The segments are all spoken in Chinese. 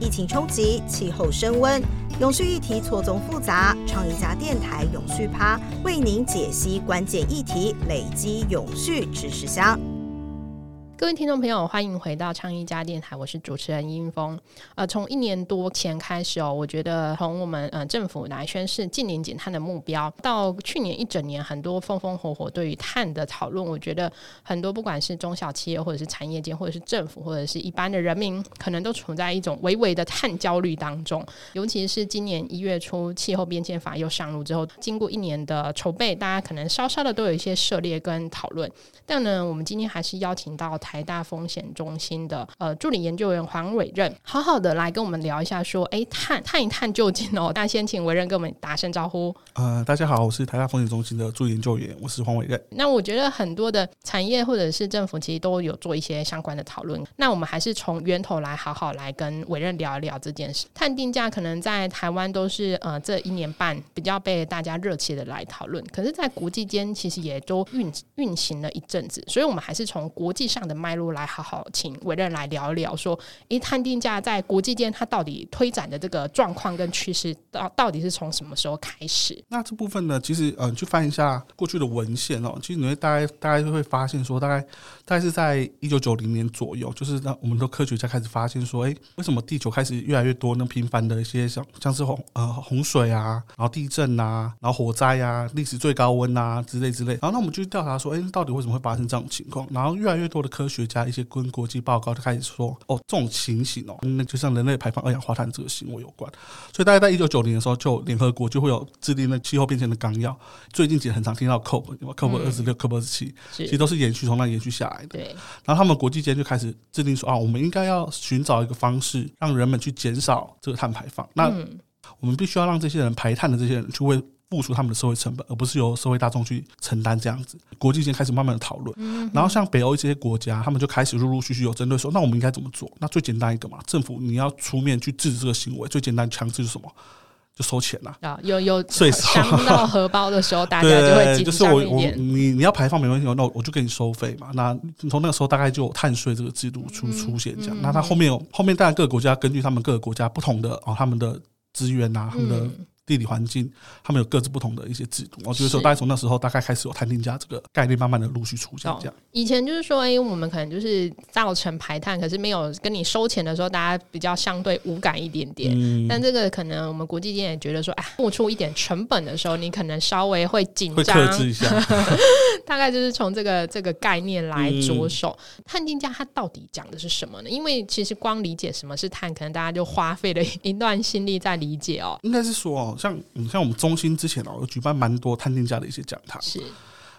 疫情冲击，气候升温，永续议题错综复杂。创意家电台永续趴为您解析关键议题，累积永续知识箱。各位听众朋友，欢迎回到倡议家电台，我是主持人殷峰。呃，从一年多前开始哦，我觉得从我们呃政府来宣示近年减碳的目标，到去年一整年很多风风火火对于碳的讨论，我觉得很多不管是中小企业或者是产业界，或者是政府，或者是一般的人民，可能都处在一种微微的碳焦虑当中。尤其是今年一月初气候变迁法又上路之后，经过一年的筹备，大家可能稍稍的都有一些涉猎跟讨论。但呢，我们今天还是邀请到台大风险中心的呃助理研究员黄伟任，好好的来跟我们聊一下，说哎探探一探究竟哦。那先请伟任跟我们打声招呼。呃，大家好，我是台大风险中心的助理研究员，我是黄伟任。那我觉得很多的产业或者是政府其实都有做一些相关的讨论。那我们还是从源头来好好来跟伟任聊一聊这件事。探定价可能在台湾都是呃这一年半比较被大家热切的来讨论，可是，在国际间其实也都运运行了一阵。阵子，所以我们还是从国际上的脉络来好好请委任来聊一聊，说，诶，碳定价在国际间它到底推展的这个状况跟趋势，到到底是从什么时候开始？那这部分呢，其实，嗯，去翻一下过去的文献哦，其实你会大概大概就会发现说，大概大概是在一九九零年左右，就是让我们的科学家开始发现说，诶，为什么地球开始越来越多那频繁的一些像像是洪呃洪水啊，然后地震啊，然后火灾啊，历史最高温啊之类之类，然后那我们就调查说，诶，到底为什么会？发生这种情况，然后越来越多的科学家，一些跟国际报告就开始说，哦，这种情形哦，那就像人类排放二氧化碳这个行为有关。所以大概在一九九零的时候，就联合国就会有制定那气候变迁的纲要。最近其实很常听到 COP，COP 二十六、COP 二十七，其实都是延续从那延续下来的。对。然后他们国际间就开始制定说，啊，我们应该要寻找一个方式，让人们去减少这个碳排放。那我们必须要让这些人排碳的这些人去为。付出他们的社会成本，而不是由社会大众去承担这样子。国际间开始慢慢的讨论，然后像北欧这些国家，他们就开始陆陆续续有针对说，那我们应该怎么做？那最简单一个嘛，政府你要出面去制止这个行为，最简单强制是什么？就收钱啦。啊，有有税收到荷包的时候，大家就会就是我我你你要排放没问题，那我就给你收费嘛。那从那个时候大概就有碳税这个制度出出现这样。那它后面后面当然各个国家根据他们各个国家不同的哦，他们的资源啊，他们的。地理环境，他们有各自不同的一些制度。我觉得说，大概从那时候，大概开始有碳定价这个概念，慢慢的陆续出现。这样，以前就是说，哎，我们可能就是造成排碳，可是没有跟你收钱的时候，大家比较相对无感一点点。但这个可能我们国际间也觉得说，哎，付出一点成本的时候，你可能稍微会紧张，会克制一下。大概就是从这个这个概念来着手。碳定价它到底讲的是什么呢？因为其实光理解什么是碳，可能大家就花费了一段心力在理解哦。应该是说。像像我们中心之前哦，有举办蛮多探店家的一些讲堂。是。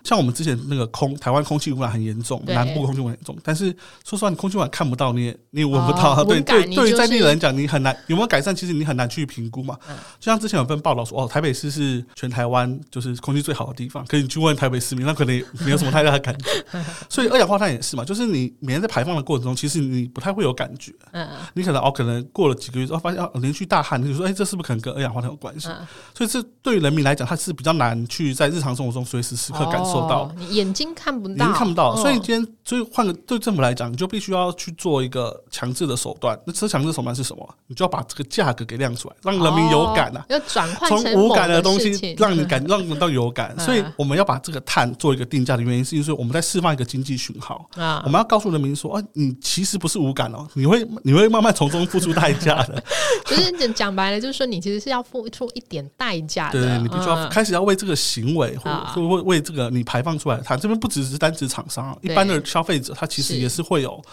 像我们之前那个空台湾空气污染很严重，南部空气污染严重，但是说实话，你空气污染看不到，你也你也闻不到。对对，对于在地人讲，你很难有没有改善，其实你很难去评估嘛。就像之前有份报道说，哦，台北市是全台湾就是空气最好的地方，可以去问台北市民，那可能没有什么太大的感觉。所以二氧化碳也是嘛，就是你每天在排放的过程中，其实你不太会有感觉。嗯，你可能哦，可能过了几个月之后，发现哦，连续大汗，你就说，哎，这是不是可能跟二氧化碳有关系？所以这对于人民来讲，它是比较难去在日常生活中随时时刻感受。做到，你眼睛看不到，眼睛看不到，所以今天，所以换个对政府来讲，你就必须要去做一个强制的手段。那这强制手段是什么？你就要把这个价格给亮出来，让人民有感啊，要转换从无感的东西，让你感，让人到有感。所以我们要把这个碳做一个定价的原因，是因为我们在释放一个经济讯号啊。我们要告诉人民说，啊，你其实不是无感哦，你会，你会慢慢从中付出代价的。就是讲白了，就是说你其实是要付出一点代价的。对，你必须要开始要为这个行为，或或为为这个你。排放出来的碳，这边不只是单指厂商，一般的消费者，他其实也是会有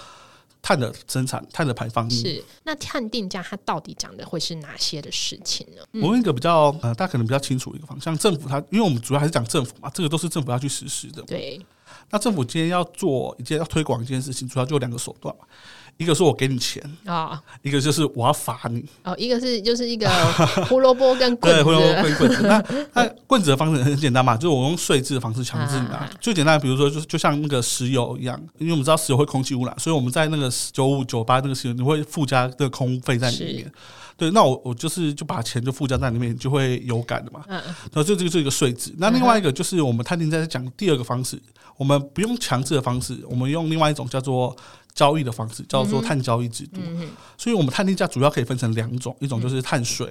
碳的生产、碳的排放。是那碳定价它到底讲的会是哪些的事情呢？我问一个比较呃，大家可能比较清楚一个方向，政府它，因为我们主要还是讲政府嘛，这个都是政府要去实施的。对，那政府今天要做一件要推广一件事情，主要就两个手段嘛。一个是我给你钱啊，一个就是我要罚你哦。一个是就是一个胡萝卜跟棍子，胡萝卜跟棍子。那那棍子的方式很简单嘛，就是我用税制的方式强制你拿。最简单，比如说就是就像那个石油一样，因为我们知道石油会空气污染，所以我们在那个九五九八那个石油，你会附加这个空费在里面。对，那我我就是就把钱就附加在里面，就会有感的嘛。嗯嗯。然后这这个是一个税制。那另外一个就是我们探定在讲第二个方式。我们们不用强制的方式，我们用另外一种叫做交易的方式，叫做碳交易制度。所以，我们碳定价主要可以分成两种，一种就是碳税。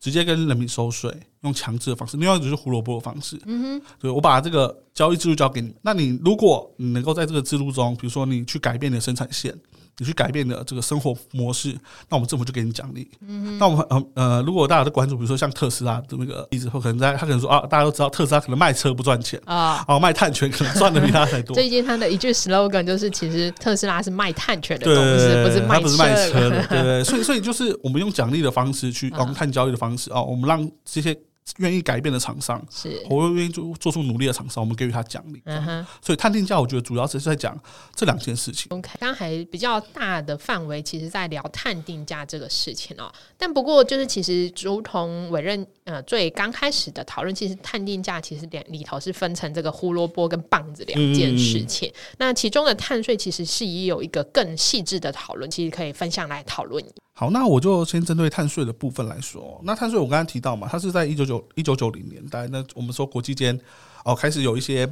直接跟人民收税，用强制的方式；另外一种是胡萝卜的方式。嗯哼，对我把这个交易制度交给你，那你如果你能够在这个制度中，比如说你去改变你的生产线。你去改变的这个生活模式，那我们政府就给你奖励。嗯，那我们呃呃，如果大家都关注，比如说像特斯拉的那个例子，或可能在他可能说啊，大家都知道特斯拉可能卖车不赚钱啊，哦，卖碳权可能赚的比他还多。最近他的一句 slogan 就是，其实特斯拉是卖碳权的公司，不是卖车的。对对，所以所以就是我们用奖励的方式去 用碳交易的方式啊，我们让这些。愿意改变的厂商，是我愿意做做出努力的厂商，我们给予他奖励。嗯哼，所以探定价，我觉得主要是在讲这两件事情。OK，刚还比较大的范围，其实在聊探定价这个事情哦。但不过，就是其实如同委任呃最刚开始的讨论，其实碳定价其实两里头是分成这个胡萝卜跟棒子两件事情。那其中的碳税其实是也有一个更细致的讨论，其实可以分享来讨论。好，那我就先针对碳税的部分来说。那碳税我刚才提到嘛，它是在一九九一九九零年代，那我们说国际间哦开始有一些，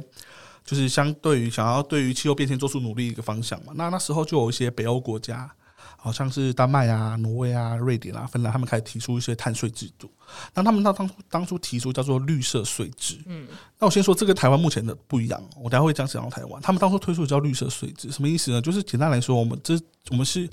就是相对于想要对于气候变迁做出努力一个方向嘛。那那时候就有一些北欧国家，好像是丹麦啊、挪威啊、瑞典啊、芬兰，他们开始提出一些碳税制度。那他们当当初当初提出叫做绿色税制。嗯，那我先说这个台湾目前的不一样，我等下会讲讲到台湾。他们当初推出的叫绿色税制，什么意思呢？就是简单来说，我们这我们是。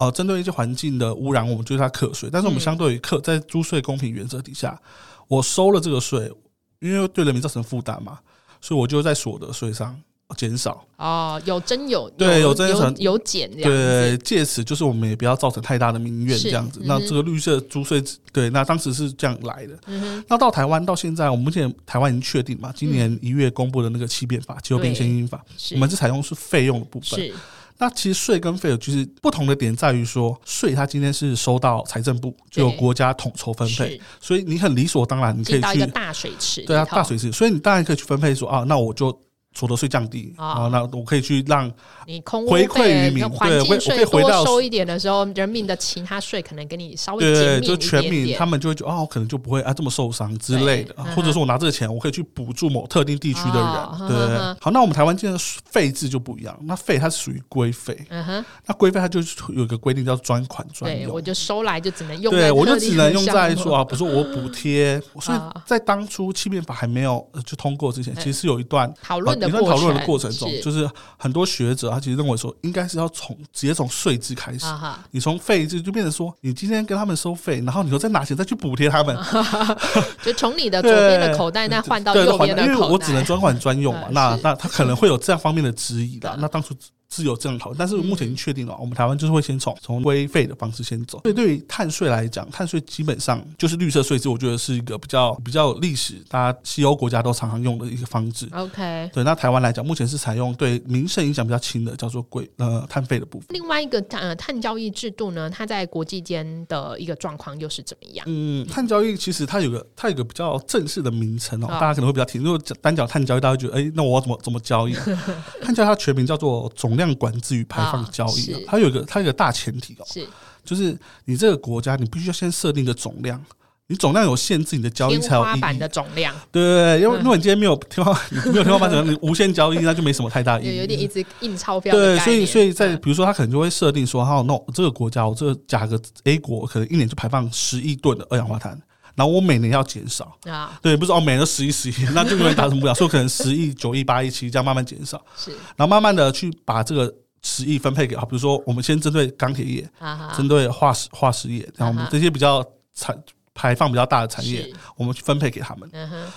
呃，针对一些环境的污染，我们就是它课税。但是我们相对于课在租税公平原则底下，我收了这个税，因为对人民造成负担嘛，所以我就在所得税上减少。哦，有增有对有增有有减，对，借此就是我们也不要造成太大的民怨这样子。那这个绿色租税，对，那当时是这样来的。嗯那到台湾到现在，我们目前台湾已经确定嘛，今年一月公布的那个七变法、气候变迁法，我们是采用是费用的部分。那其实税跟费就是不同的点在于说，税它今天是收到财政部，就由国家统筹分配，所以你很理所当然，你可以去大水池，对啊，大水池，所以你当然可以去分配说啊，那我就。所得税降低啊，那我可以去让你空回馈于民，对，我可以回到收一点的时候，人民的其他税可能给你稍微对，就全民他们就会觉得哦，可能就不会啊这么受伤之类的，或者说我拿这个钱，我可以去补助某特定地区的人，对。好，那我们台湾现在费制就不一样，那费它是属于规费，嗯哼，那规费它就有一个规定叫专款专用，我就收来就只能用，对我就只能用在说啊，比如说我补贴，所以在当初气变法还没有就通过之前，其实是有一段讨论的。你在讨论的过程中，就是很多学者他其实认为说，应该是要从直接从税制开始，你从费制就变成说，你今天跟他们收费，然后你说再拿钱再去补贴他们 就从你的左边的口袋那换到右边的口袋，因为我只能专款专用嘛，那那他可能会有这样方面的质疑的。那当初。是有这样讨论，但是目前已经确定了，我们台湾就是会先从从规费的方式先走。所以对于碳税来讲，碳税基本上就是绿色税制，我觉得是一个比较比较历史，大家西欧国家都常常用的一个方式。OK，对，那台湾来讲，目前是采用对民生影响比较轻的，叫做规呃碳费的部分。另外一个呃碳交易制度呢，它在国际间的一个状况又是怎么样？嗯，碳交易其实它有个它有个比较正式的名称哦，大家可能会比较听。如果单讲碳交易，大家觉得哎，那我要怎么怎么交易？碳交易它全名叫做总。量管制与排放交易，它有一个它有一个大前提哦，是就是你这个国家你必须要先设定个总量，你总量有限制，你的交易才有意义。的总量，对对对，因为如果你今天没有天花没有天花板，你无限交易，那就没什么太大意义。有点一直印钞票。对，所以所以在比如说，他可能就会设定说，哈，那这个国家我这个价格 A 国可能一年就排放十亿吨的二氧化碳。然后我每年要减少。啊，对，不是哦，每年都十亿十亿，那就永远达成不了，所以可能十亿、九亿、八亿、七亿这样慢慢减少，是，然后慢慢的去把这个十亿分配给啊，比如说我们先针对钢铁业，针对化石化石业，然后我们这些比较产排放比较大的产业，我们去分配给他们，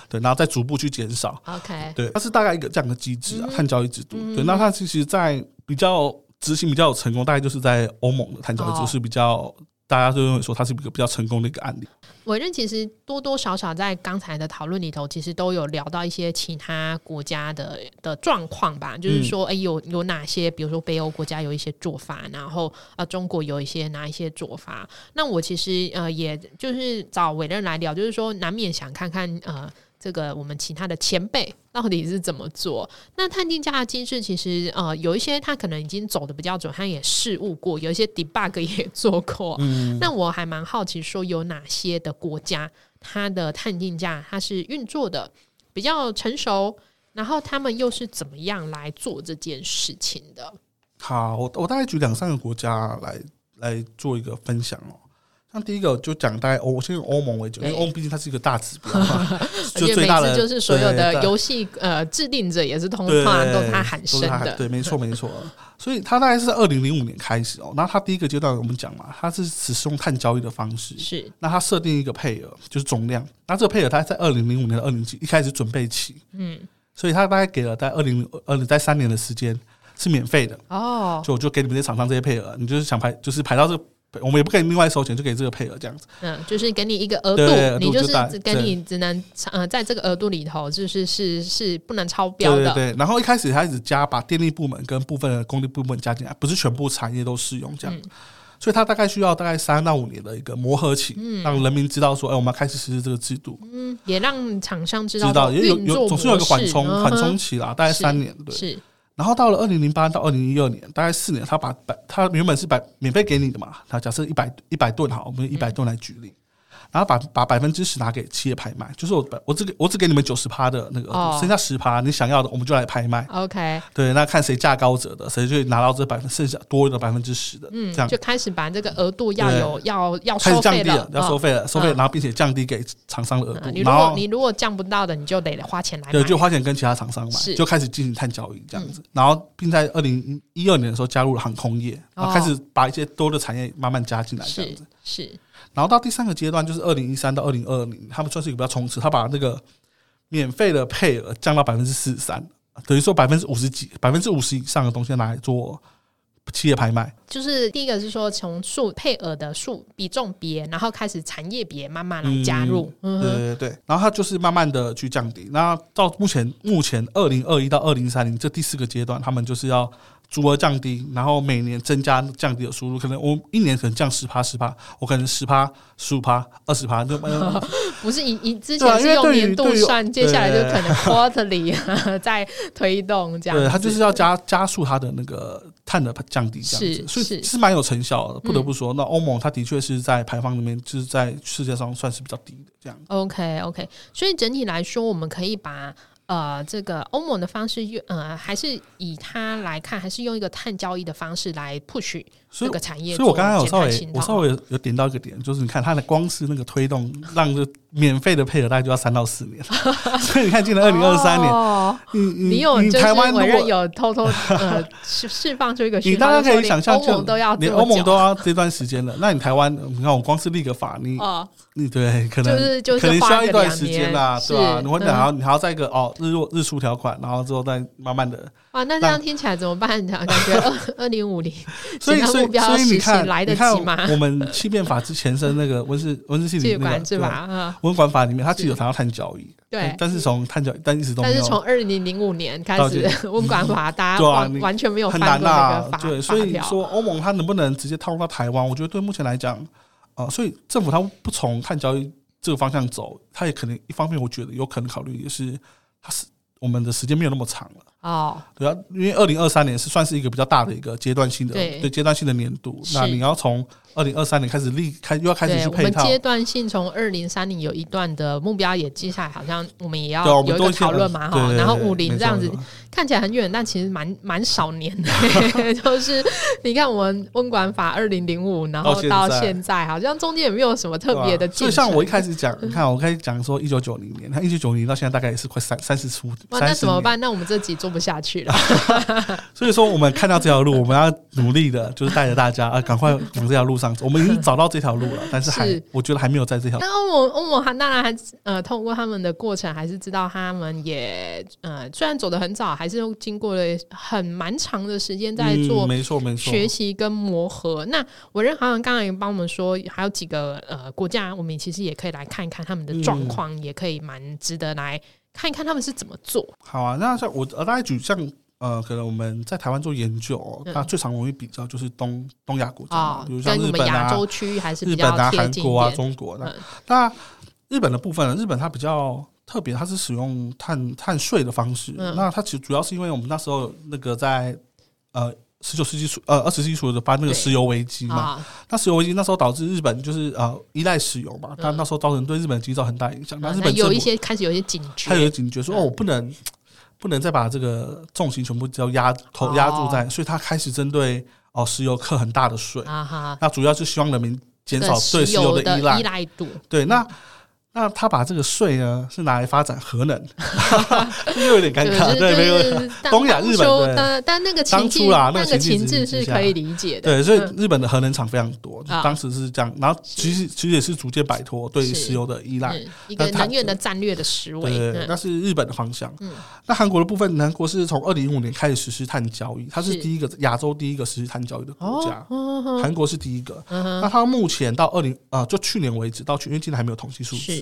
对，然后再逐步去减少，OK，对，它是大概一个这样的机制啊，碳交易制度，对，那它其实，在比较执行比较有成功，大概就是在欧盟的碳交易制度是比较。大家都认为说它是一个比较成功的一个案例。委任其实多多少少在刚才的讨论里头，其实都有聊到一些其他国家的的状况吧。就是说，哎，有有哪些，比如说北欧国家有一些做法，然后呃，中国有一些哪一些做法。那我其实呃，也就是找委任来聊，就是说难免想看看呃。这个我们其他的前辈到底是怎么做？那探定价的机制其实呃有一些他可能已经走的比较准，他也试误过，有一些 debug 也做过。嗯，那我还蛮好奇，说有哪些的国家它的探定价它是运作的比较成熟，然后他们又是怎么样来做这件事情的？好，我我大概举两三个国家来来做一个分享哦。像第一个就讲大概欧，我先用欧盟为主，因为欧盟毕竟它是一个大指标嘛，就最大的就是所有的游戏呃制定者也是通常都是他喊声的，对，没错没错。所以它大概是二零零五年开始哦，那它第一个阶段我们讲嘛，它是只是用碳交易的方式，是。那它设定一个配额就是总量，那这个配额它在二零零五年的二零一开始准备起，嗯，所以它大概给了在二零二零在三年的时间是免费的。哦，就我就给你们这些厂商这些配额，你就是想排就是排到这。我们也不可以另外收钱，就给这个配额这样子。嗯，就是给你一个额度，你就是只给你只能呃在这个额度里头，就是是是不能超标的。对，然后一开始开始加，把电力部门跟部分的工地部门加进来，不是全部产业都适用这样。所以它大概需要大概三到五年的一个磨合期，让人民知道说，哎，我们要开始实施这个制度。嗯，也让厂商知道，知道也有有总是有一个缓冲缓冲期啦，大概三年对。是。然后到了二零零八到二零一二年，大概四年，他把百他原本是百免费给你的嘛，他假设一百一百吨哈，我们一百吨来举例。然后把把百分之十拿给企业拍卖，就是我我只给我只给你们九十趴的那个，剩下十趴你想要的我们就来拍卖。OK，对，那看谁价高者的，谁就拿到这百分剩下多的百分之十的，嗯，这样就开始把这个额度要有要要开始降低了，要收费了，收费，然后并且降低给厂商的额度。你如果你如果降不到的，你就得花钱来对，就花钱跟其他厂商买，就开始进行碳交易这样子。然后并在二零一二年的时候加入了航空业，然后开始把一些多的产业慢慢加进来这样子，是。然后到第三个阶段，就是二零一三到二零二零，他们算是一个比较冲刺，他把那个免费的配额降到百分之四十三，等于说百分之五十几、百分之五十以上的东西拿来做企业拍卖。就是第一个是说从数配额的数比重别，然后开始产业别慢慢来加入。对对对，然后它就是慢慢的去降低。那到目前目前二零二一到二零三零这第四个阶段，他们就是要。足额降低，然后每年增加降低的收入，可能我一年可能降十趴十趴，我可能十趴十五趴二十趴，就 不是以以之前是用年度算，接下来就可能 quarterly 在推动这样。对，它就是要加加速它的那个碳的降低，这样子，所以是蛮有成效的。不得不说，那欧盟它的确是在排放里面，就是在世界上算是比较低的这样。OK OK，所以整体来说，我们可以把。呃，这个欧盟的方式呃，还是以它来看，还是用一个碳交易的方式来 push 这个产业。所以我刚刚有稍微我稍微有点到一个点，就是你看它的光是那个推动，让这免费的配合大概就要三到四年。所以你看，进了二零二三年，你你有台湾有偷偷呃释释放出一个，你大家可以想象，欧盟都要连欧盟都要这段时间了。那你台湾，你看我光是立个法，你你对可能就是就是可能需要一段时间啦，对吧？你或者还要你还要再一个哦。日落日出条款，然后之后再慢慢的。哇，那这样听起来怎么办？感觉二二零五零，所以 所以所以你看，来得及吗？我们欺骗法之前身那个 温室温室气体管制法，温管法里面，它其实有谈到碳交易。对，但是从碳交易，但一直都。但是从二零零五年开始，温管法大家完完全没有很难啊。对，所以说欧盟它能不能直接套用到台湾？我觉得对目前来讲，啊，所以政府它不从碳交易这个方向走，它也可能一方面，我觉得有可能考虑也是它是。我们的时间没有那么长了哦，对啊，因为二零二三年是算是一个比较大的一个阶段性的对。阶段性的年度，那你要从。二零二三年开始立开又要开始去配套，阶段性从二零三零有一段的目标也记下来，好像我们也要有一个讨论嘛哈。然后五零这样子看起来很远，但其实蛮蛮少年的。就是你看我们温管法二零零五，然后到现在好像中间也没有什么特别的。就像我一开始讲，你看我开始讲说一九九零年，他一九九零到现在大概也是快三三十出。那怎么办？那我们这集做不下去了。所以说我们看到这条路，我们要努力的，就是带着大家啊，赶快往这条路。我们已经找到这条路了，但是还我觉得还没有在这条。那欧盟欧盟还当然还呃，通过他们的过程，还是知道他们也呃，虽然走的很早，还是经过了很蛮长的时间在做，没错没错，学习跟磨合。那我认好像刚刚也帮我们说，还有几个呃国家，我们其实也可以来看一看他们的状况，也可以蛮值得来看一看他们是怎么做。好啊，那像我大概举像。呃，可能我们在台湾做研究，那最常容易比较就是东东亚国家，比如像日本啊、日本啊、韩国啊、中国的。那日本的部分，日本它比较特别，它是使用碳碳税的方式。那它其实主要是因为我们那时候那个在呃十九世纪初呃二十世纪初的发那个石油危机嘛，那石油危机那时候导致日本就是呃依赖石油嘛，但那时候造成对日本经济造很大影响。那日本有一些开始有一些警觉，他有警觉说哦，我不能。不能再把这个重心全部都压头压住在，所以他开始针对哦石油课很大的税，啊，那主要是希望人民减少对石油油的依赖。依。赖度，对，那那他把这个税呢是拿来发展核能，又有点尴尬，就是对，没有。就是当东亚日本当初对但但那个情当境初啦那个情情境是可以理解的，对，所以嗯。日本的核能厂非常多，啊。当时是这样，然后其实其实也是逐渐摆脱对石油的依赖，嗯一个那它能源的战略的思维，对，嗯。那是日本的方向。嗯。那韩国的部分，韩国是从二零一五年开始实施碳交易，它是是。第一个亚洲第一个实施碳交易的国家，韩国是第一个。嗯那它目前到二零啊，就去年为止，到去因为今年还没有统计数字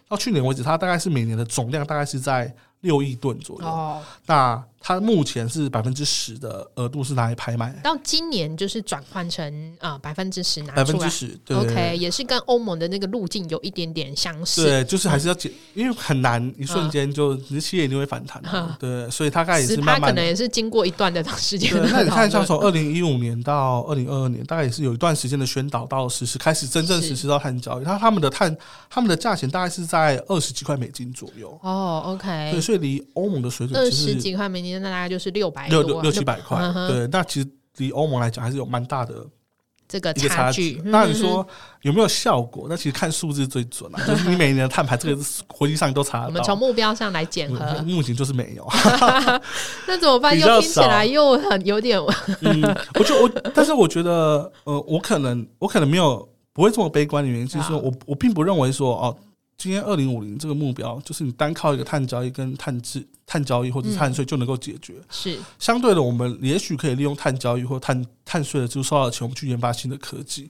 到去年为止，它大概是每年的总量大概是在六亿吨左右。哦，那它目前是百分之十的额度是拿来拍卖，到今年就是转换成啊百分之十拿出来。百分之十，对对对，OK，也是跟欧盟的那个路径有一点点相似，对，就是还是要减，因为很难一瞬间就你的企业一定会反弹对，所以它大概也是慢慢的。趴可能也是经过一段的时间对，那你看，像从二零一五年到二零二二年，大概也是有一段时间的宣导到实施，开始真正实施到碳交易。它他们的碳，他们的价钱大概是在二十几块美金左右，哦，，OK，所以离欧盟的水准二十几块美金，那大概就是六百六六六七百块嗯，对，那其实离欧盟来讲还是有蛮大的这个差距距。。那你嗯说有没有效果？那其实看数字最准啊，就是你每年的碳排，这个是国际上都查我得到。们从目标上来检核嗯，目前就是没有，那怎么办？又听起来又很有点嗯，我就我，但是我觉得，呃，我可能我可能没有不会这么悲观的原因，就是我我并不认为说哦，今天二零五零这个目标，就是你单靠一个碳交易跟碳制碳交易或者是碳税就能够解决。是相对的，我们也许可以利用碳交易或碳碳税的就收到的钱，我们去研发新的科技。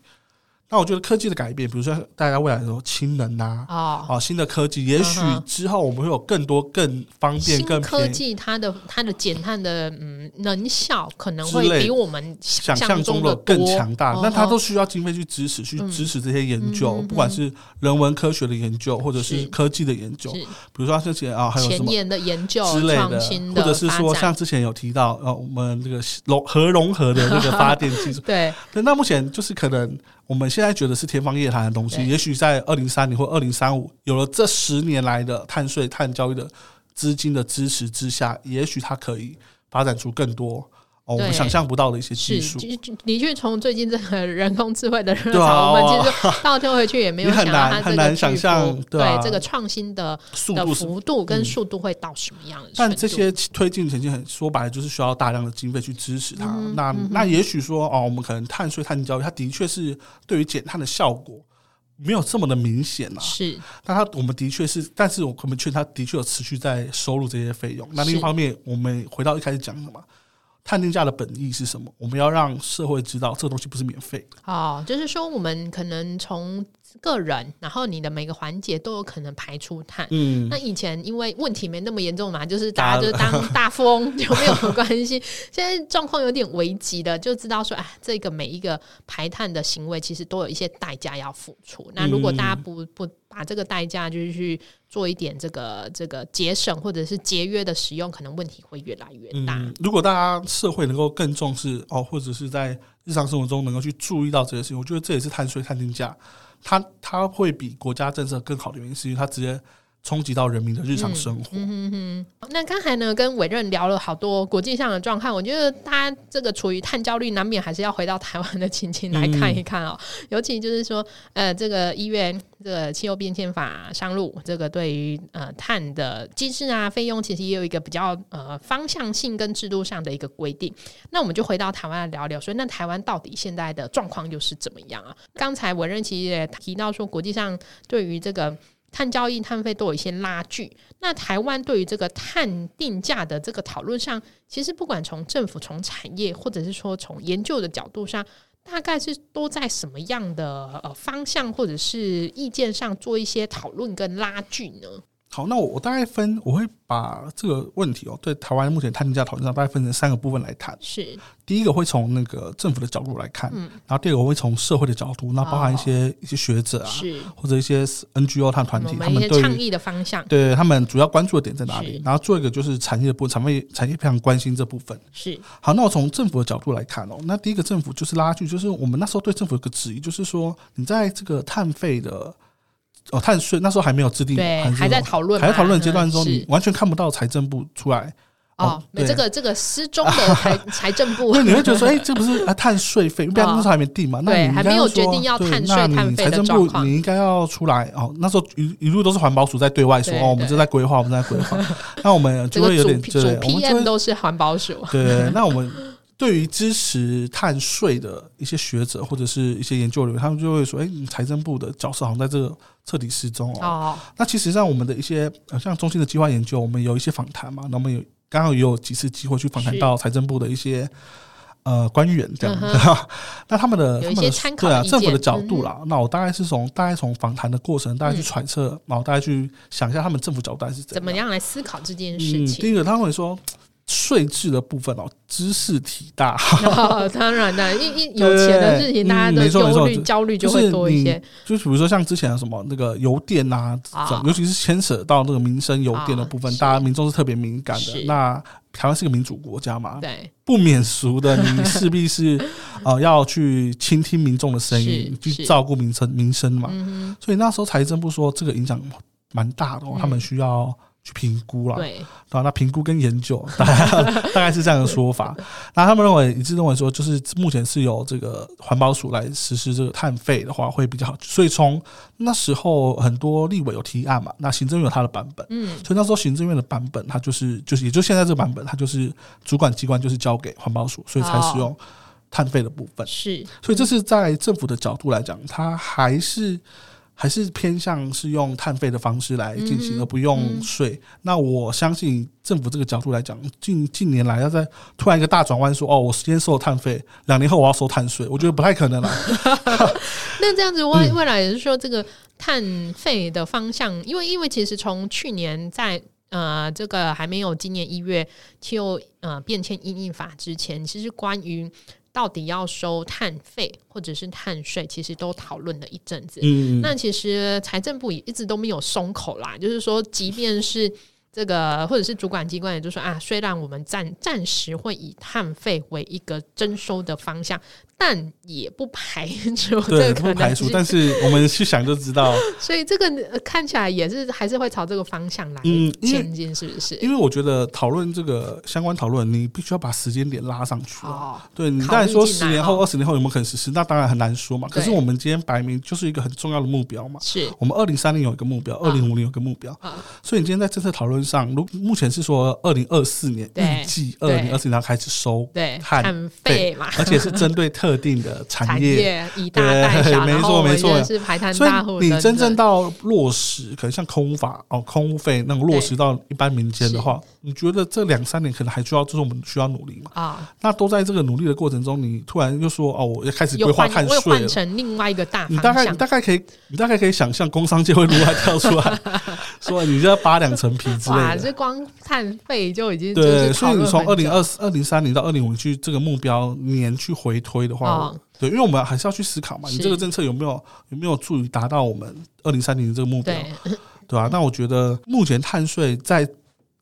那我觉得科技的改变，比如说大家未来说氢能啊，哦。啊新的科技，也许之后我们会有更多更方便、更。科技它的它的减碳的嗯能效可能会比我们想象象中的的更强大，那它都需要经费去支持，去嗯支持这些研究，嗯不管是人文科学的研究，或者是是科技的研究，比如说像之前啊，还有前沿的研究之类的或者是说像之前有提到呃，我们这个融核融合的那个发电技术，对对，那目前就是可能我们现在觉得是天方夜谭的东西，也许在二零三零或二零三五有了这十年来的碳税、碳交易的资金的支持之下，也许它可以发展出更多哦我们想象不到的一些技，术。的确从最近这个 人工智慧的热潮，我们其实倒推回去也没有很想到 难很难它这个巨想象对啊这个创新的的速度是幅度跟嗯速度会到什么样的程度？但这些推进前进很说白了，就是需要大量的经费去支持它。嗯那那也许说哦，我们可能碳税、碳交易，它的确是对于减碳的效果没有这么的明显啊。是但它我们的确是，但是我们确它的确有持续在收入这些费用。那另一方面，我们回到一开始讲的嘛，碳定价的本意是什么？我们要让社会知道这个东西不是免费的。哦，就是说我们可能从个人，然后你的每个环节都有可能排出碳。嗯那，以前因为问题没那么严重嘛，就是大家就 当大富翁就没有关系。现在状况有点危急的，就知道说，哎，这个每一个排碳的行为其实都有一些代价要付出。那如果大家不不把这个代价就是去做一点这个这个节省或者是节约的使用，可能问题会越来越大。如果大家社会能够更重视哦，或者是在日常生活中能够去注意到这些事情，我觉得这也是碳税、碳定价，它它会比国家政策更好的原因，是因为它直接冲击到人民的日常生活嗯嗯。那刚才呢，跟委任聊了好多国际上的状况，我觉得大家这个处于碳焦虑，难免还是要回到台湾的情境来看一看哦。尤其就是说，呃，这个医院这个气候变迁法上路，这个对于呃碳的机制啊、费用，其实也有一个比较呃方向性跟制度上的一个规定。那我们就回到台湾来聊聊，所以那台湾到底现在的状况又是怎么样啊？刚才委任其实也提到说，国际上对于这个碳交易、碳费都有一些拉锯。那台湾对于这个碳定价的这个讨论上，其实不管从政府、从产业，或者是说从研究的角度上，大概是都在什么样的呃方向或者是意见上做一些讨论跟拉锯呢？好，那我我大概分，我会把这个问题哦，对台湾目前碳定价讨论上，大概分成三个部分来谈。是第一个会从那个政府的角度来看，嗯然后第二个我会从社会的角度，那包含一些、一些学者啊，是，或者一些 NGO 他团体，他们对倡议的方向对他们主要关注的点在哪里？然后做一个就是产业的部分，产业产业非常关心这部分。是好，那我从政府的角度来看哦，那第一个政府就是拉锯，就是我们那时候对政府有个质疑，就是说你在这个碳费的哦碳税那时候还没有制定，对，还在讨论，还在讨论阶段中，嗯你完全看不到财政部出来哦，这个这个失踪的财 财政部那，，你会觉得说，哎、这不是啊碳税费，不然那时候还没定嘛，那对还没有决定要碳税你碳费的财政部你应该要出来哦。那时候一一路都是环保署在对外说，哦，我们正在规划，我们正在规划，那我们就会有点对，我们就 PM 会都是环保署。对，那我们对于支持碳税的一些学者或者是一些研究人员，他们就会说，哎、你财政部的角色好像在这个彻底失踪哦。哦，那其实上我们的一些呃像中心的计划研究，我们有一些访谈嘛，那我们有刚好也有几次机会去访谈到财政部的一些。呃，官员这样，嗯 那他们的他们的对啊，政府的角度啦，那我大概是从大概从访谈的过程，大概去揣测，然后大概去想一下他们政府角度是怎怎么样来思考这件事嗯，情？第一个他们会说税制的部分哦，知识体大，哦，当然的，一一有钱的事情，大家的忧虑、焦虑就会多一些。就是比如说像之前的什么那个邮电啊，啊。尤其是牵扯到那个民生邮电的部分，啊大家民众是特别敏感的。那台湾是个民主国家嘛，对，不免俗的，你 势必是呃要去倾听民众的声音，去照顾民生民生嘛。嗯所以那时候财政部说这个影响蛮大的哦，嗯。他们需要去评估啦哼，。对，啊，那评估跟研究 大概大概是这样的说法。那他们认为一致认为说，就是目前是由这个环保署来实施这个碳费的话会比较好。所以从那时候很多立委有提案嘛，那行政院有他的版本。嗯，所以那时候行政院的版本，它就是就是，也就现在这个版本，它就是主管机关就是交给环保署，所以才使用碳费的部分。是，所以这是在政府的角度来讲，它还是还是偏向是用碳费的方式来进行，而不用税。那我相信政府这个角度来讲，近近年来要在突然一个大转弯，说哦，我今天收了碳费，两年后我要收碳税，我觉得不太可能了。那这样子未嗯未来也是说这个碳费的方向，因为因为其实从去年在呃这个还没有今年一月气候呃变迁因应法之前，其实关于到底要收碳费或者是碳税，其实都讨论了一阵子。嗯，那其实财政部也一直都没有松口啦，就是说，即便是这个或者是主管机关，也就说啊，虽然我们暂暂时会以碳费为一个征收的方向，但也不排除这对，不排除，但是我们去想就知道，所以这个呃看起来也是还是会朝这个方向来嗯前进，是不是？因为我觉得讨论这个相关讨论，你必须要把时间点拉上去啊。哦，对你考当然说十年后、哦二十年后有没有可能实施，那当然很难说嘛。可是我们今天摆明就是一个很重要的目标嘛。是我们二零三零有一个目标，二零五零有一个目标，啊，所以你今天在政策讨论上，如目前是说二零二四年预计二对零二四年要开始收，对，碳碳费嘛，而且是针对特定的产产业。业以大代没错没错是排碳所以大户等你真正到落实，可能像空污法哦、空污费那种落实到一般民间的话，你觉得这两三年可能还需要，就是我们需要努力嘛？啊，那都在这个努力的过程中，你突然又说哦，我要开始规划碳税了。成另外一个大你大概你。大概可以，你大概可以想象工商界会如何跳出来，说你就要扒两层皮之哇。这光碳费就已经对，所以你从二零二二零三零到二零五去这个目标年去回推的话，哦对，因为我们还是要去思考嘛，你这个政策有没有有没有助于达到我们二零三零的这个目标，对。对吧、那我觉得目前碳税在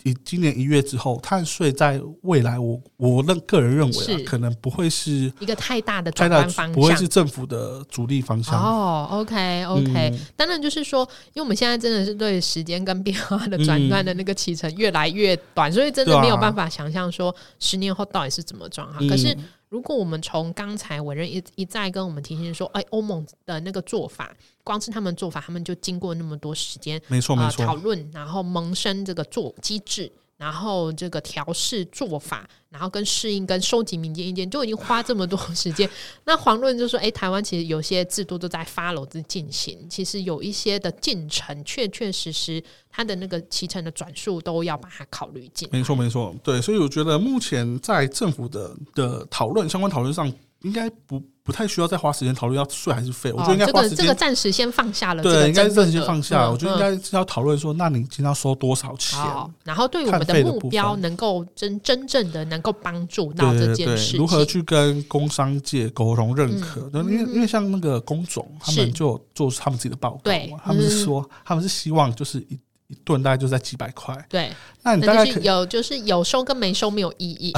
以今年一月之后，碳税在未来我我认个人认为是啊，可能不会是一个太大的太大转弯方向不会是。政府的主力方向。哦，OK OK，、嗯当然就是说，因为我们现在真的是对时间跟变化的转换的那个期程越来越短，所以真的没有办法想象说十年后到底是怎么状况。嗯可是如果我们从刚才委任一一再跟我们提醒说，哎，欧盟的那个做法，光是他们做法，他们就经过那么多时间没错没错。讨，论，然后萌生这个做机制，然后这个调试做法，然后跟适应跟收集民间意见，就已经花这么多时间。那黄论就说，哎，台湾其实有些制度都在 follow 之进行，其实有一些的进程确确实实它的那个期程的转述都要把它考虑进。没错没错，对，所以我觉得目前在政府的的讨论相关讨论上，应该不不太需要再花时间讨论要税还是费，我觉得应该哦、这个这个暂时先放下了，这个对，应该暂时先放下。嗯我觉得应该是要讨论说，那你今天要收多少钱？好，然后对于我们的目标能够真真正的能够帮助到这件事，情，如何去跟工商界沟通认可？对，因为因为像那个工总，他们就有做他们自己的报告他们是嗯说他们是希望就是一一顿大概就在几百块，对，那你大概就是有就是有收跟没收没有意义。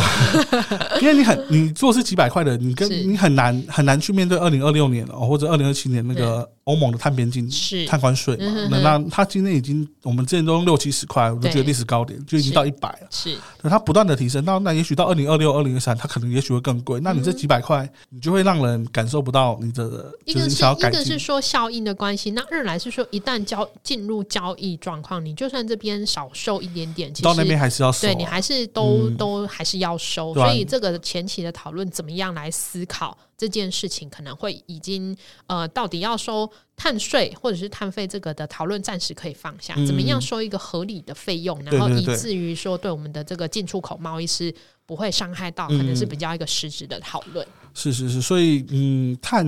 因为你很你做是几百块的，你跟你很难很难去面对二零二六年哦，或者二零二七年那个欧盟的碳边境是碳关税嘛嗯，那那它今天已经我们之前都用六七十块，我就觉得对历史高点就已经到一百了。是那它不断的提升，那那也许到二零二六、二零二三，它可能也许会更贵。那你这几百块，你就会让人感受不到你的，一个是一个是。说效应的关系，那二来是说一旦交进入交易状况，你就算这边少收一点点，其到那边实。还是要收啊、对你还是都、嗯都还是要收，所以这个前期的讨论怎么样来思考这件事情，可能会已经呃，到底要收碳税或者是碳费这个的讨论暂时可以放下，嗯怎么样收一个合理的费用，然后以至于说对我们的这个进出口贸易是不会伤害到，嗯可能是比较一个实质的讨论。是是是，所以嗯，碳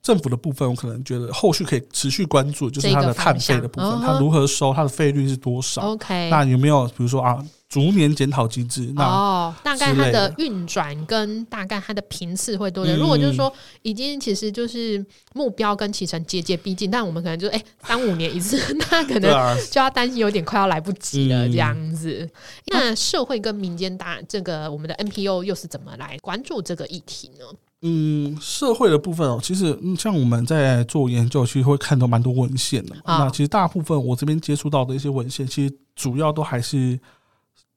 政府的部分，我可能觉得后续可以持续关注，就是它这个的碳费的部分，它如何收，它的费率是多少？OK，那有没有比如说啊，逐年检讨机制？那、哦，大概它的的运转跟大概它的频次会多点。嗯如果就是说已经其实就是目标跟启程节节逼近，但我们可能就哎三五年一次，那可能就要担心有点快要来不及了嗯这样子。那社会跟民间大这个我们的 NPO 又是怎么来关注这个议题呢？嗯，社会的部分哦，其实嗯，像我们在做研究，其实会看到蛮多文献的那其实大部分我这边接触到的一些文献，其实主要都还是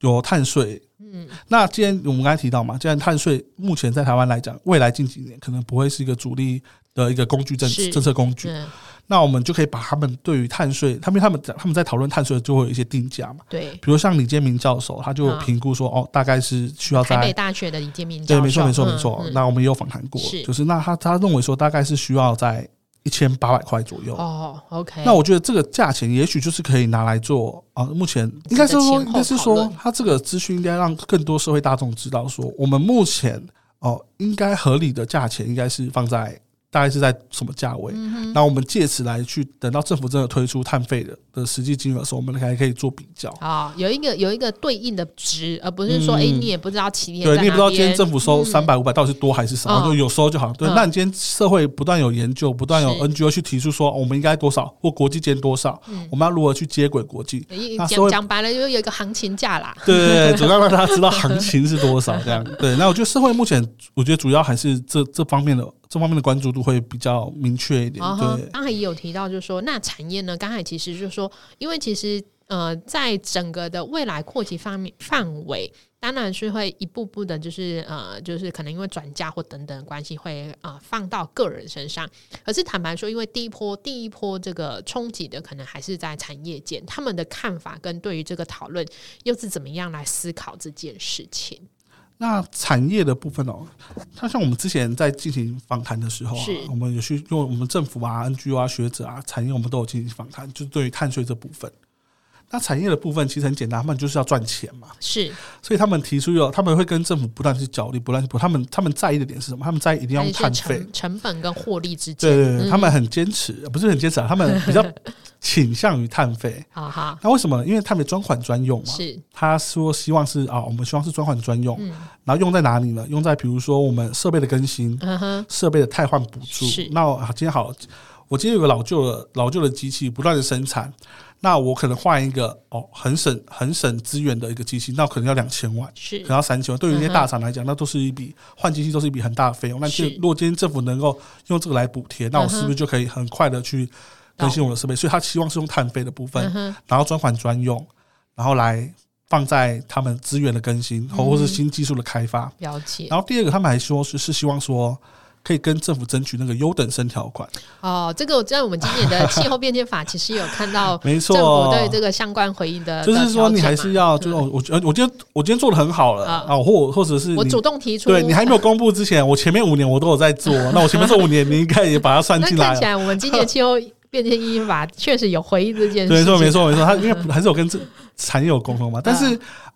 有碳税。嗯，那既然我们刚才提到嘛，既然碳税目前在台湾来讲，未来近几年可能不会是一个主力的一个工具政政策工具，嗯，那我们就可以把他们对于碳税，他们他们他们在讨论碳税就会有一些定价嘛。对。比如像李建明教授，他就评估说，哦，大概是需要在台北大学的李建明教对，没错，没错，嗯没错。嗯那我们也有访谈过，是就是那他他认为说大概是需要在一千八百块左右。哦，OK，那我觉得这个价钱也许就是可以拿来做啊，目前应该是说，应该是说讨论，他这个资讯应该让更多社会大众知道，说我们目前哦，应该合理的价钱应该是放在大概是在什么价位。嗯那我们借此来去等到政府真的推出碳费的的实际金额的时候，我们还可以做比较。啊、有一个有一个对应的值，而不是说，嗯哎、你也不知道企业对你也不知道今天政府收嗯三百五百到底是多还是少，嗯就有收就好。对，嗯那你今天社会不断有研究，不断有 NGO 去提出说，哦我们应该多少，或国际间多少，嗯我们要如何去接轨国际？讲讲白了，就是有一个行情价啦。对对对，主要 让大家知道行情是多少，这样。对，那我觉得社会目前，我觉得主要还是这这方面的这方面的关注度会比较明确一点。对，刚才也有提到，就是说，那产业呢？刚才其实就是说，因为其实呃，在整个的未来扩及方面范围，当然是会一步步的，就是呃，就是可能因为转嫁或等等关系，会呃放到个人身上。可是坦白说，因为第一波第一波这个冲击的，可能还是在产业界，他们的看法跟对于这个讨论又是怎么样来思考这件事情？那产业的部分哦，它像我们之前在进行访谈的时候啊，我们有去用我们政府啊、NGO 啊、学者啊、产业，我们都有进行访谈，就是对于碳税这部分。那产业的部分其实很简单，他们就是要赚钱嘛，是。所以他们提出有，他们会跟政府不断去角力，不断去不，他们他们在意的点是什么？他们在意一定要用碳费，成成本跟获利之间，对对对，嗯。他们很坚持，不是很坚持啊，他们比较倾向于碳费。好好那为什么？呢？因为碳费专款专用嘛，是。他说希望是啊，我们希望是专款专用，嗯。然后用在哪里呢？用在比如说我们设备的更新、设备的汰换补助。是。那我今天好，我今天有个老旧的老旧的机器不断的生产，那我可能换一个哦很省很省资源的一个机器，那可能要两千万。是可能要三千万，对于那些大厂来讲，那都是一笔换机器都是一笔很大的费用。那是如果今天政府能够用这个来补贴，那我是不是就可以很快的去更新我的设备？所以他希望是用碳费的部分嗯，然后专款专用，然后来放在他们资源的更新或或是新技术的开发。了解然后第二个，他们还说是是希望说可以跟政府争取那个优等生条款。哦。这个我在我们今年的气候变迁法其实有看到 没政府错，对这个相关回应的，就是说你还是要，就是我我觉得我今天我今天做的很好了啊啊，或或者是你我主动提出，对你还没有公布之前，我前面五年我都有在做，那我前面这五年你应该也把它算那进来了。看起来我们今年气候变迁一法确实有回应这件事，情，没错没错没错，他因为还是有跟这产业有沟通嘛，但是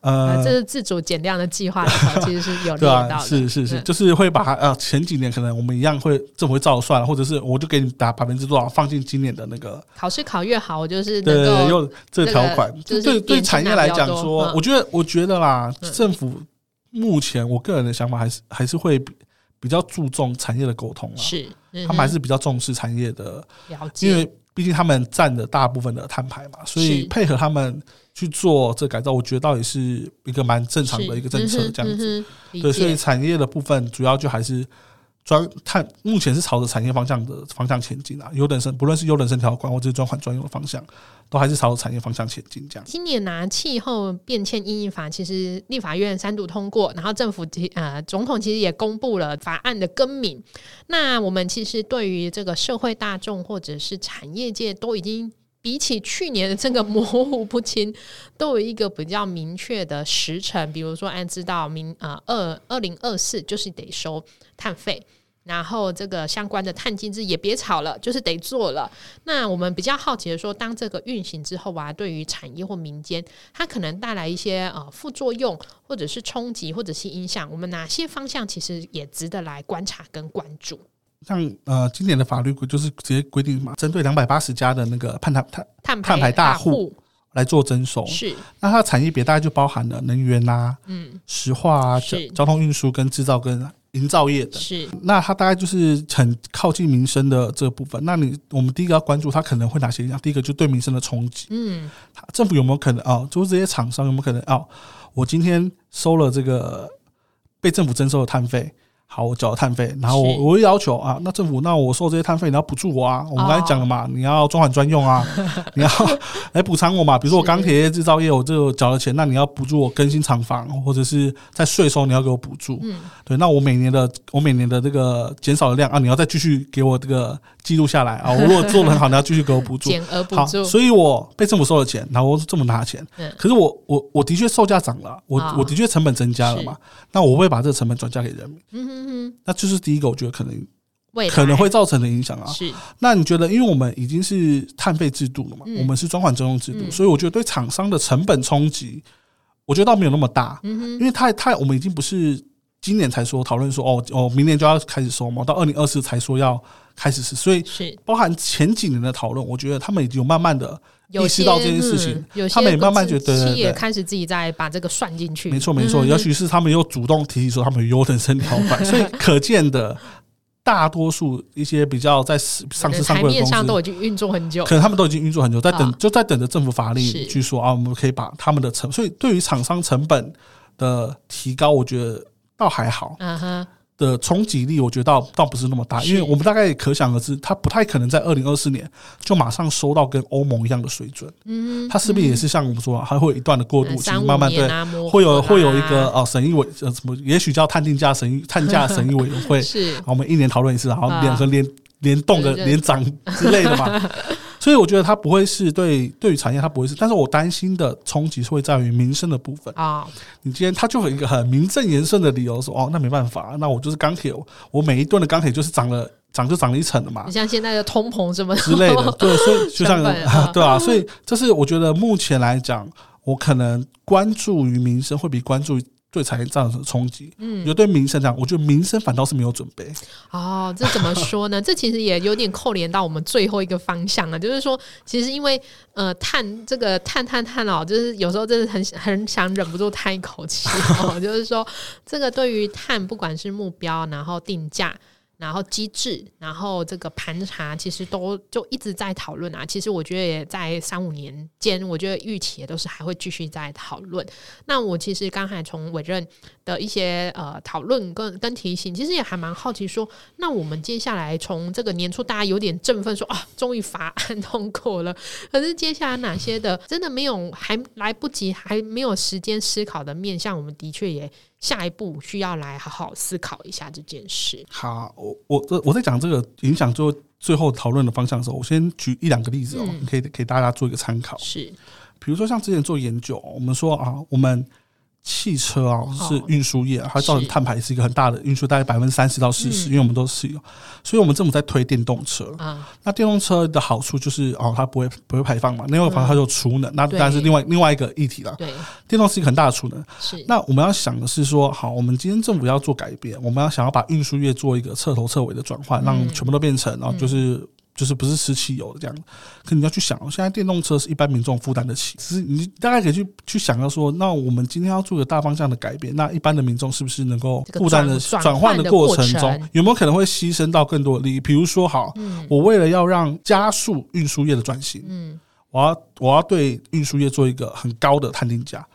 呃，呃这，是自主减量的计划里头 其实是有对啊，列到的，是是是，嗯。就是会把它呃前几年可能我们一样会政府会照算，或者是我就给你打百分之多少放进今年的那个考试考越好，我就是对能够用这条款，这个就是对对产业来讲说，嗯。我觉得我觉得啦，嗯。政府目前我个人的想法还是还是会比比较注重产业的沟通啊，是，嗯他们还是比较重视产业的，了解，因为毕竟他们占了大部分的碳排嘛，所以配合他们去做这改造，我觉得倒也是一个蛮正常的一个政策，这样子。对，所以产业的部分主要就还是专碳目前是朝着产业方向的方向前进啊，优等生不论是优等生条款或者是专款专用的方向，都还是朝着产业方向前进这样。今年拿气候变迁应应法，其实立法院三读通过，然后政府其呃总统其实也公布了法案的更名。那我们其实对于这个社会大众或者是产业界都已经。比起去年的这个模糊不清，都有一个比较明确的时程。比如说，按知道明呃二二零二四就是得收碳费，然后这个相关的碳金制也别吵了，就是得做了。那我们比较好奇的说，当这个运行之后啊，对于产业或民间，它可能带来一些呃副作用，或者是冲击，或者是影响，我们哪些方向其实也值得来观察跟关注。像呃，今年的法律规就是直接规定嘛，针对两百八十家的那个碳碳碳碳碳排大户来做征收。是，那它的产业别大概就包含了能源啊、嗯、石化啊、交交通运输跟制造跟营造业等。是，那它大概就是很靠近民生的这部分。那你我们第一个要关注它可能会哪些影响？第一个就对民生的冲击。嗯，政府有没有可能啊？就是这些厂商有没有可能啊？我今天收了这个被政府征收的碳费。好，我缴了碳费，然后我我会要求啊，那政府那我收这些碳费，你要补助我啊。我们刚才讲了嘛，你要专款专用啊，你要 来补偿我嘛。比如说我钢铁业制造业，我这缴了钱，那你要补助我更新厂房，或者是在税收你要给我补助。嗯，对，那我每年的我每年的这个减少的量啊，你要再继续给我这个记录下来啊。我如果做的很好，你要继续给我补助。减额补助。所以我被政府收了钱，然后我这么拿钱，可是我我我的确售价涨了，我我的确成本增加了嘛，那我会把这个成本转嫁给人民。嗯哼哼，那就是。第一个，我觉得可能可能会造成的影响啊。是，那你觉得，因为我们已经是碳费制度了嘛，我们是专款专用制度，所以我觉得对厂商的成本冲击，我觉得倒没有那么大。嗯，因为太太，我们已经不是今年才说讨论说哦哦，明年就要开始收嘛，到二零二四才说要开始是，所以是包含前几年的讨论，我觉得他们已经有慢慢的意识到这件事情，有他们也慢慢觉得也开始自己在把这个算进去。没错没错，尤其是他们又主动提起说他们有优等生条款，所以可见的。大多数一些比较在上市上柜的公司都已经运作很久，可能他们都已经运作很久，在等就在等着政府法令去说啊，我们可以把他们的成，所以对于厂商成本的提高，我觉得倒还好。嗯哼。的冲击力，我觉得倒倒不是那么大，因为我们大概可想而知，它不太可能在二零二四年就马上收到跟欧盟一样的水准。嗯，它势必也是像我们说，还会有一段的过渡期，慢慢对，会有会有一个哦审议委呃什么，也许叫探定价审议 探价审议委员会，是，我们一年讨论一次，然后两个联联动的连涨之类的嘛。所以我觉得它不会是对对于产业，它不会是，但是我担心的冲击是会在于民生的部分啊。你今天他就有一个很名正言顺的理由说，哦，那没办法，那我就是钢铁，我每一吨的钢铁就是涨了，涨就涨了一层了嘛。你像现在的通膨什么之类的，对，所以就像 对啊，所以这是我觉得目前来讲，我可能关注于民生会比关注。对产业造成的冲击，嗯，有对民生这样，我觉得民生反倒是没有准备。哦，这怎么说呢？这其实也有点扣连到我们最后一个方向了，就是说，其实因为呃，碳这个碳碳碳哦，就是有时候真的很很想忍不住叹一口气哦，就是说，这个对于碳，不管是目标，然后定价。然后机制，然后这个盘查，其实都就一直在讨论啊。其实我觉得也在三五年间，我觉得预期也都是还会继续在讨论。那我其实刚才从委任的一些呃讨论跟跟提醒，其实也还蛮好奇，说那我们接下来从这个年初大家有点振奋，说啊，终于法案通过了。可是接下来哪些的真的没有还来不及，还没有时间思考的面向，我们的确也。下一步需要来好好思考一下这件事。好，我我我在讲这个影响最后最后讨论的方向的时候，我先举一两个例子哦，可以给大家做一个参考。是，比如说像之前做研究，我们说啊，我们。汽车啊，是运输业，它造成碳排是一个很大的运输，大概百分之三十到四十，因为我们都是有，所以我们政府在推电动车啊。那电动车的好处就是哦，它不会不会排放嘛，另外方它就储能，那当然是另外另外一个议题了。对，电动是一个很大的储能。是。那我们要想的是说，好，我们今天政府要做改变，我们要想要把运输业做一个彻头彻尾的转换，让全部都变成，然后就是。就是不是吃汽油的这样，可你要去想哦，现在电动车是一般民众负担得起，只是你大概可以去去想要说，那我们今天要做个大方向的改变，那一般的民众是不是能够负担的转换的过程中，有没有可能会牺牲到更多的利益？比如说，好，我为了要让加速运输业的转型，嗯，我要我要对运输业做一个很高的探定价，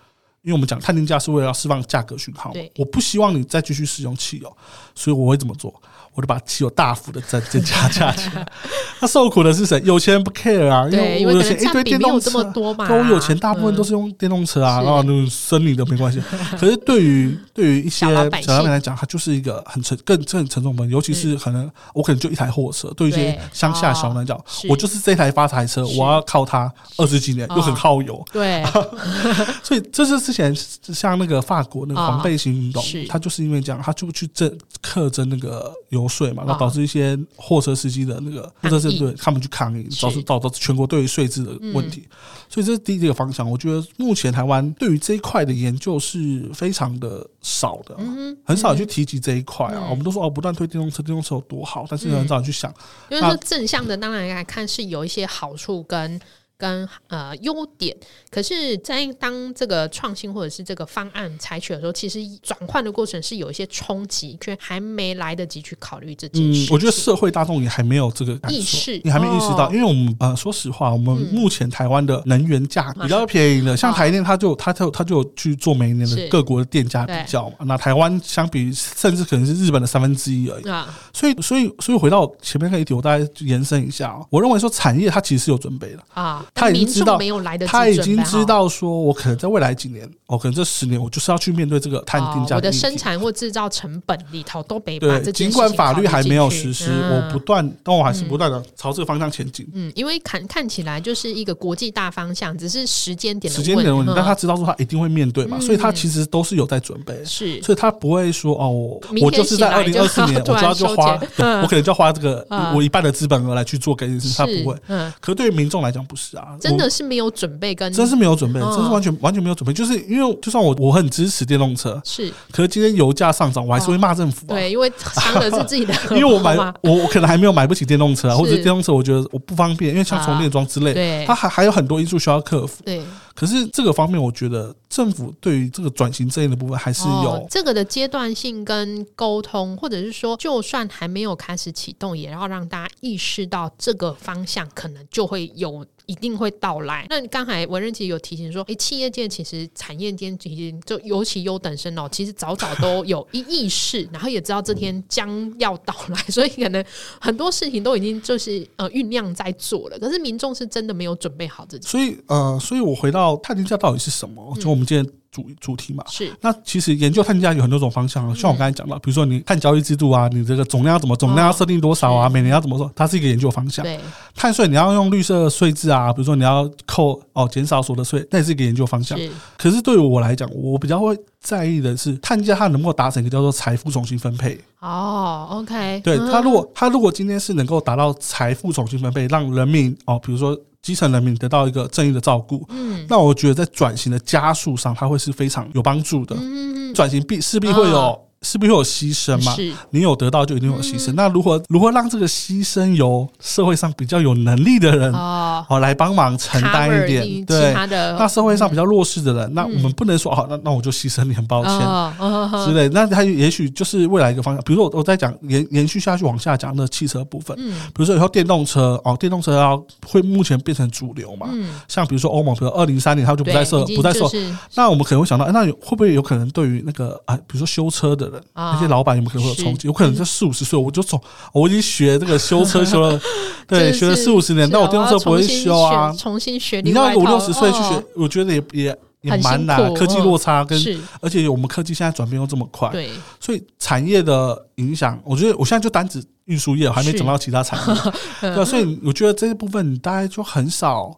因为我们讲碳定价是为了要释放价格讯号，我不希望你再继续使用汽油，所以我会怎么做？我就把汽油大幅的增增加价钱。那受苦的是谁？有钱人不 care 啊，因，为我有钱一堆电动车比没有这么，多嘛。跟我有钱大部分都是是用电动车啊，是然后那种生理的没关系。可是对于对于一些小老百来讲，它就是一个很沉更更沉重的，尤其是可能我可能就一台货车，对一些乡下小人来讲我就是这台发财车，我要靠它二十几年，又很哦耗油。对，所以这就是之前像那个法国那个啊黄背心运动是，它就是因为这样，它就去征克征那个油税嘛，啊然后导致一些货车司机的那个货车司机抗议对他们去抗议，导致导致全国对于税制的问题。所以这是第一个方向。我觉得目前台湾对于这一块的研究是非常的少的，很少人去提及这一块啊。我们都说哦，不断推电动车，电动车有多好，但是很少人去想。因为说正向的，当然来看是有一些好处跟跟呃优点，可是，在当这个创新或者是这个方案采取的时候，其实转换的过程是有一些冲击，却还没来得及去考虑这件事。，嗯我觉得社会大众也还没有这个意识你还没意识到，哦因为我们呃，说实话，我们嗯目前台湾的能源价格比较便宜的，像台电，它就它就它就去做每一年的各国的电价比较嘛。那台湾相比，甚至可能是日本的三分之一而已。啊，所以，所以，所以回到前面那个议题，我大概延伸一下哦。我认为说，产业它其实是有准备的。啊，他已经知道没有来得及他已经知道说，我可能在未来几年，哦，可能这十年，我就是要去面对这个碳定价哦我的生产或制造成本里头都没把对，这尽管法律还没有实施，嗯我不断，但我还是不断的朝这个方向前进。嗯，因为看看起来就是一个国际大方向，只是时间点的时间点的问题，嗯但他知道说他一定会面对嘛，嗯所以他其实都是有在准备，是。所以他不会说哦，我我就是在二零二四年，我就要就花我可能就要花这个嗯。我一半的资本额来去做这件事，他不会。嗯，可对于民众来讲不是啊，真的是没有准备跟真是没有准备，嗯真是完全完全没有准备，就是因为就算我我很支持电动车，是可是今天油价上涨，我还是会骂政府啊。对，因为伤的是自己的 因为我买我我可能还没有买不起电动车啊，或者是电动车我觉得我不方便，因为像充电桩之类，对它还还有很多因素需要克服。对可是这个方面，我觉得政府对于这个转型正义的部分还是有，这个的阶段性跟沟通，或者是说，就算还没有开始启动，也要让大家意识到这个方向可能就会有。一定会到来。那刚才文任其实有提醒说，诶，企业界其实产业间其实就尤其优等生哦，其实早早都有一意识，然后也知道这天将要到来，所以可能很多事情都已经就是呃酝酿在做了。可是民众是真的没有准备好这件所以呃，所以我回到碳定价到底是什么？就我们今天主主题嘛。是。那其实研究碳价有很多种方向啊，像我刚才讲到，比如说你碳交易制度啊，你这个总量要怎么总量要设定多少啊，每年要怎么做，它是一个研究方向。对，碳税你要用绿色税制啊，比如说你要扣哦减少所得税，那也是一个研究方向。是可是对于我来讲，我比较会在意的是碳价它能够达成一个叫做财富重新分配。哦，OK，对嗯它如果它如果今天是能够达到财富重新分配，让人民哦，比如说基层人民得到一个正义的照顾，嗯。那我觉得在转型的加速上，它会是非常有帮助的。嗯转型必势必会有、哦势必会有牺牲嘛，你有得到就一定有牺嗯牲。那如何如何让这个牺牲由社会上比较有能力的人哦，哦来帮忙承担一点？对，那社会上比较弱势的人，那嗯我们不能说哦，那那我就牺牲你，很抱歉。哦哦之类，那他也许就是未来一个方向。比如说，我我在讲延延续下去往下讲那汽车部分，嗯比如说以后电动车哦，电动车要会目前变成主流嘛。嗯，像比如说欧盟，比如二零三年它就不再设不再售，就是那我们可能会想到，哎那有会不会有可能对于那个啊，比如说修车的人，啊那些老板有没有可能会有冲击？有可能在四五十岁，我就从我已经学这个修车修了，对，学了四五十年，是那我电动车不会修啊学。重新学你要五另外一套六十岁去学哦，我觉得也也也蛮难，科技嗯落差跟是而且我们科技现在转变又这么快，对所以产业的影响，我觉得我现在就单指运输业，我还没是讲到其他产业。对啊，所以我觉得这一部分你大概就很少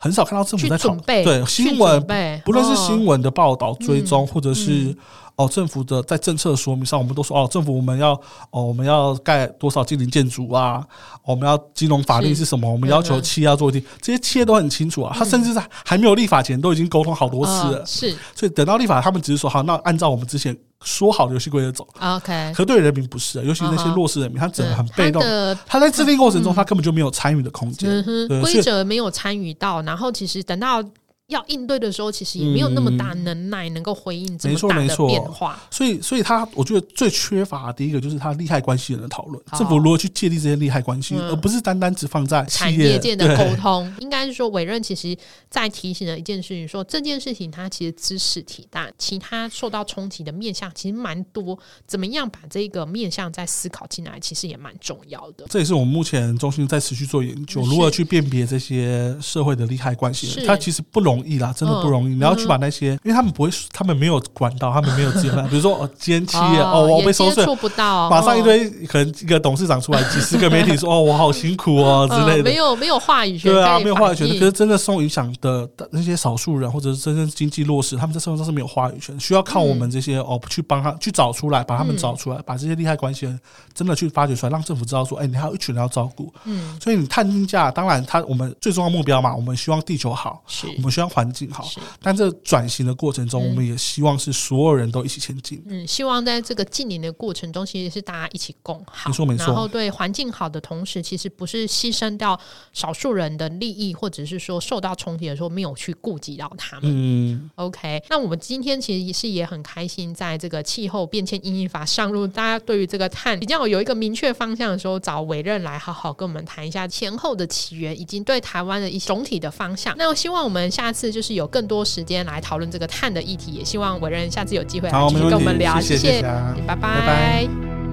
很少看到政府在讨准备对新闻不论是哦新闻的报道追踪，嗯或者是。哦，政府的在政策说明上，我们都说哦，政府我们要哦，我们要盖多少近邻建筑啊？我们要金融法令是是什么？我们要求企业要做一定，这些企业都很清楚啊。他甚至在还没有立法前都已经沟通好多次了嗯，是所以等到立法，他们只是说好，那按照我们之前说好的游戏规则走。OK，可对人民不是啊，尤其那些弱势人民，他整个很嗯被动。他，在制定过程中，他根本就没有参与的空间。规则没有参与到，然后其实等到要应对的时候，其实也没有那么大能耐能够回应这么大的变化。所以，所以他我觉得最缺乏的第一个就是他利害关系人的讨论，政府如何去建立这些利害关系，嗯而不是单单只放在产业界的沟通，应该是说委任其实在提醒了一件事情说这件事情它其实知识体大，其他受到冲击的面向其实蛮多，怎么样把这个面向再思考进来，其实也蛮重要的。这也是我们目前中心在持续做研究，如何去辨别这些社会的利害关系。它其实不容易啦，真的不容易。嗯你要去把那些，因为他们不会，他们没有管道，他们没有资源，比如说哦，今天企业哦，我被收税，不到，马上一哦堆可能一个董事长出来，几十个媒体说 哦，我好辛苦哦之类的没。有没有话语权，对啊，没有话语权可是真的受影响的的那些少数人，或者是真正经济弱势，他们在社会上是没有话语权，需要靠我们这些、哦去帮他去找出来，把他们嗯找出来，把这些利害关系人真的去发掘出来，让政府知道说，哎，你还有一群人要照顾。嗯，所以你碳定价，当然他我们最重要的目标嘛，我们希望地球好，是我们希望环境好。是。但这转型的过程中，嗯我们也希望是所有人都一起前进。嗯，希望在这个近年的过程中，其实是大家一起共好，没错没错然后对环境好的同时，其实不是牺牲掉少数人的利益，或者是说受到冲击的时候没有去顾及到他们。嗯，OK，那我们今天其实也是也很开心，在这个气候变迁因应法上路，大家对于这个碳比较有一个明确方向的时候，找委任来好好跟我们谈一下前后的起源，以及对台湾的一些总体的方向。那我希望我们下次就是有更多时间来讨论这个碳的议题，也希望伟人下次有机会来好，继续跟我们聊，谢谢拜拜。